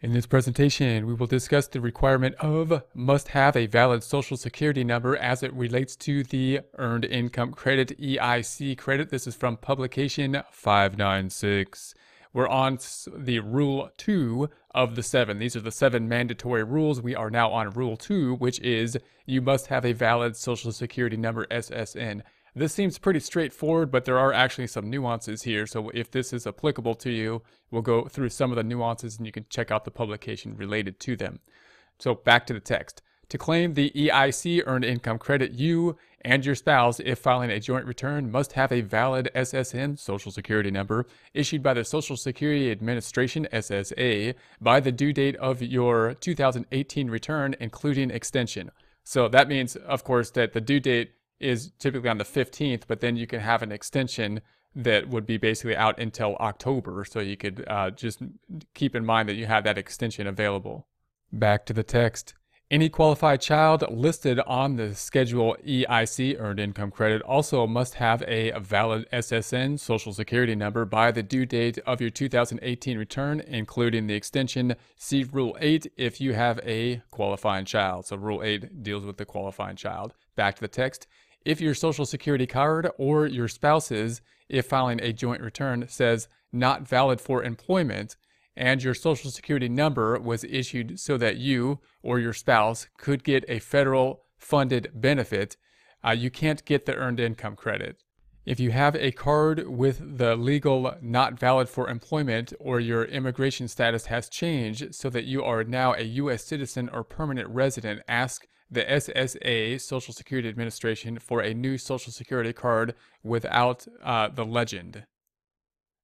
In this presentation, we will discuss the requirement of must have a valid social security number as it relates to the Earned Income Credit EIC credit. This is from publication 596. We're on the rule two of the seven. These are the seven mandatory rules. We are now on rule two, which is you must have a valid social security number SSN. This seems pretty straightforward, but there are actually some nuances here. So if this is applicable to you, we'll go through some of the nuances and you can check out the publication related to them. So back to the text. To claim the EIC earned income credit, you and your spouse, if filing a joint return, must have a valid SSN Social Security number issued by the Social Security Administration SSA by the due date of your 2018 return, including extension. So that means, of course, that the due date is typically on the 15th, but then you can have an extension that would be basically out until October. So you could uh, just keep in mind that you have that extension available. Back to the text. Any qualified child listed on the Schedule EIC Earned Income Credit also must have a valid SSN Social Security number by the due date of your 2018 return, including the extension. See Rule 8 if you have a qualifying child. So Rule 8 deals with the qualifying child. Back to the text. If your social security card or your spouse's, if filing a joint return, says not valid for employment, and your social security number was issued so that you or your spouse could get a federal funded benefit, uh, you can't get the earned income credit. If you have a card with the legal not valid for employment or your immigration status has changed so that you are now a U.S. citizen or permanent resident, ask the SSA, Social Security Administration, for a new Social Security card without uh, the legend.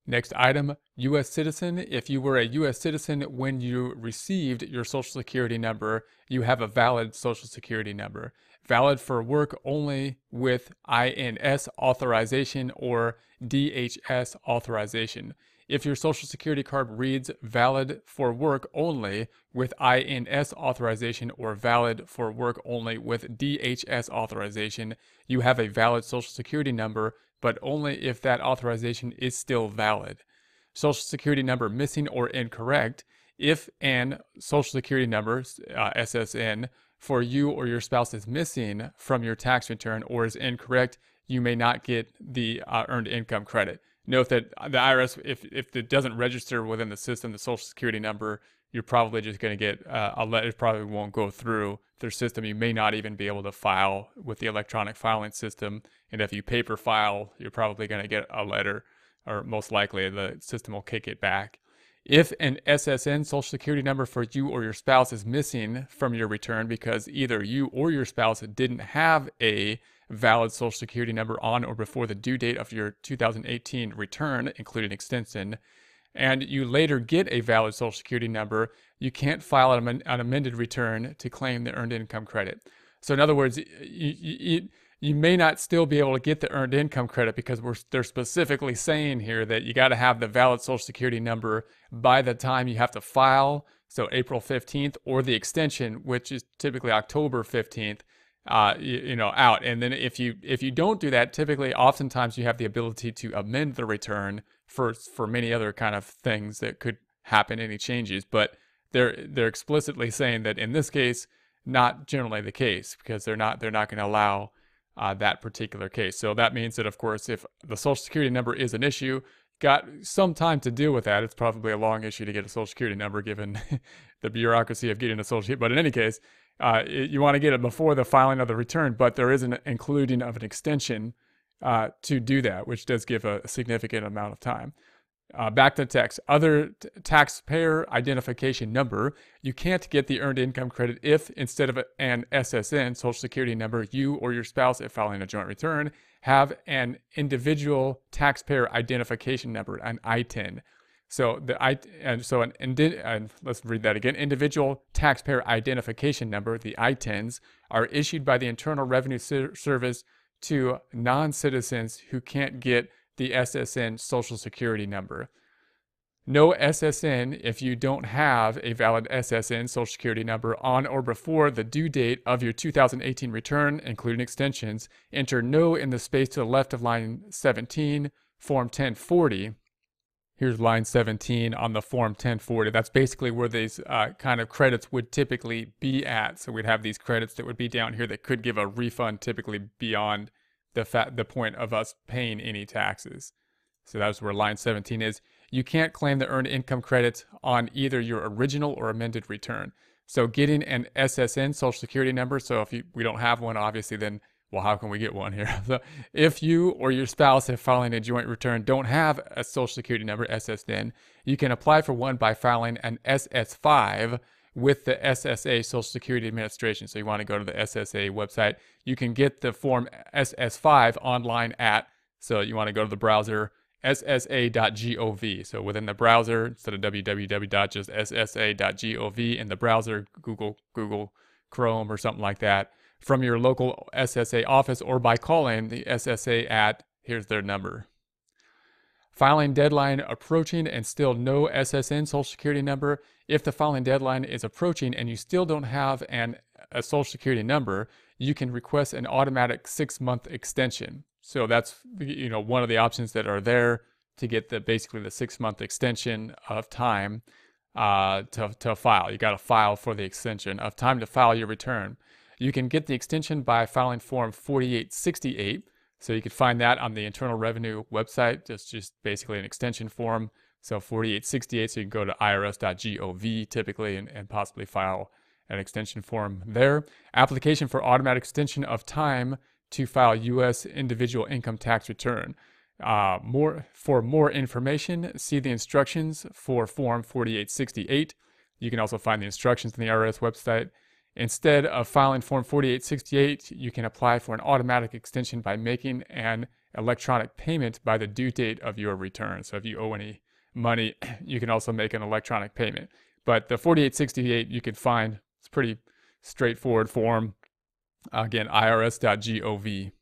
Next item, U.S. citizen. If you were a U.S. citizen when you received your Social Security number, you have a valid Social Security number. Valid for work only with INS authorization or DHS authorization. If your Social Security card reads valid for work only with INS authorization or valid for work only with DHS authorization, you have a valid Social Security number, but only if that authorization is still valid. Social Security number missing or incorrect, if an Social Security number, uh, SSN, for you or your spouse is missing from your tax return or is incorrect, you may not get the uh, earned income credit note that the IRS, if if it doesn't register within the system, the Social Security number, you're probably just going to get uh, a letter. It probably won't go through their system. You may not even be able to file with the electronic filing system. And if you paper file, you're probably going to get a letter, or most likely the system will kick it back. If an SSN Social Security number for you or your spouse is missing from your return because either you or your spouse didn't have a valid Social Security number on or before the due date of your 2018 return, including extension, and you later get a valid Social Security number, you can't file an, amended return to claim the earned income credit. So, in other words, you, you, you may not still be able to get the earned income credit because we're, they're specifically saying here that you got to have the valid Social Security number by the time you have to file, so April 15th, or the extension, which is typically October 15th uh, you, you, know, out. And then if you if you don't do that, typically, oftentimes you have the ability to amend the return for for many other kind of things that could happen, any changes. But they're they're explicitly saying that in this case, not generally the case because they're not they're not going to allow uh, that particular case. So that means that of course, if the Social Security number is an issue, got some time to deal with that. It's probably a long issue to get a Social Security number given the bureaucracy of getting a Social Security. But in any case, uh, you want to get it before the filing of the return, but there is an including of an extension uh, to do that, which does give a significant amount of time. Uh, back to text. Other t- taxpayer identification number. You can't get the earned income credit if instead of an SSN, Social Security number, you or your spouse, if filing a joint return, have an individual taxpayer identification number, an ITIN. So the I and so an and let's read that again. Individual taxpayer identification number, the ITINs, are issued by the Internal Revenue Service to non-citizens who can't get the SSN Social Security number. No SSN if you don't have a valid SSN Social Security number on or before the due date of your 2018 return, including extensions. Enter no in the space to the left of line 17, Form 1040 Here's line 17 on the form 1040. That's basically where these uh, kind of credits would typically be at. So we'd have these credits that would be down here that could give a refund typically beyond the fa- the point of us paying any taxes. So that's where line 17 is. You can't claim the earned income credit on either your original or amended return. So getting an SSN social security number, so if you, we don't have one, obviously, then well, how can we get one here? So if you or your spouse, if filing a joint return, don't have a social security number, SSN, you can apply for one by filing an SS5 with the SSA Social Security Administration. So you want to go to the SSA website. You can get the form SS5 online at, so you want to go to the browser, ssa.gov. So within the browser, instead of www. in the browser, Google, Google Chrome or something like that, from your local SSA office or by calling the SSA at, here's their number. Filing deadline approaching and still no SSN social security number. If the filing deadline is approaching and you still don't have an, a social security number, you can request an automatic six month extension. So that's you know one of the options that are there to get the basically the six month extension of time uh, to, to file. You got to file for the extension of time to file your return. You can get the extension by filing Form 4868 so you could find that on the Internal Revenue website. It's just basically an extension form. So 4868, so you can go to irs.gov typically and, and possibly file an extension form there. Application for automatic extension of time to file U.S. individual income tax return. Uh, more for more information, see the instructions for Form 4868. You can also find the instructions on the IRS website. Instead of filing Form 4868, you can apply for an automatic extension by making an electronic payment by the due date of your return. So if you owe any money, you can also make an electronic payment. But the 4868 you can find, it's pretty straightforward form. Again, irs.gov.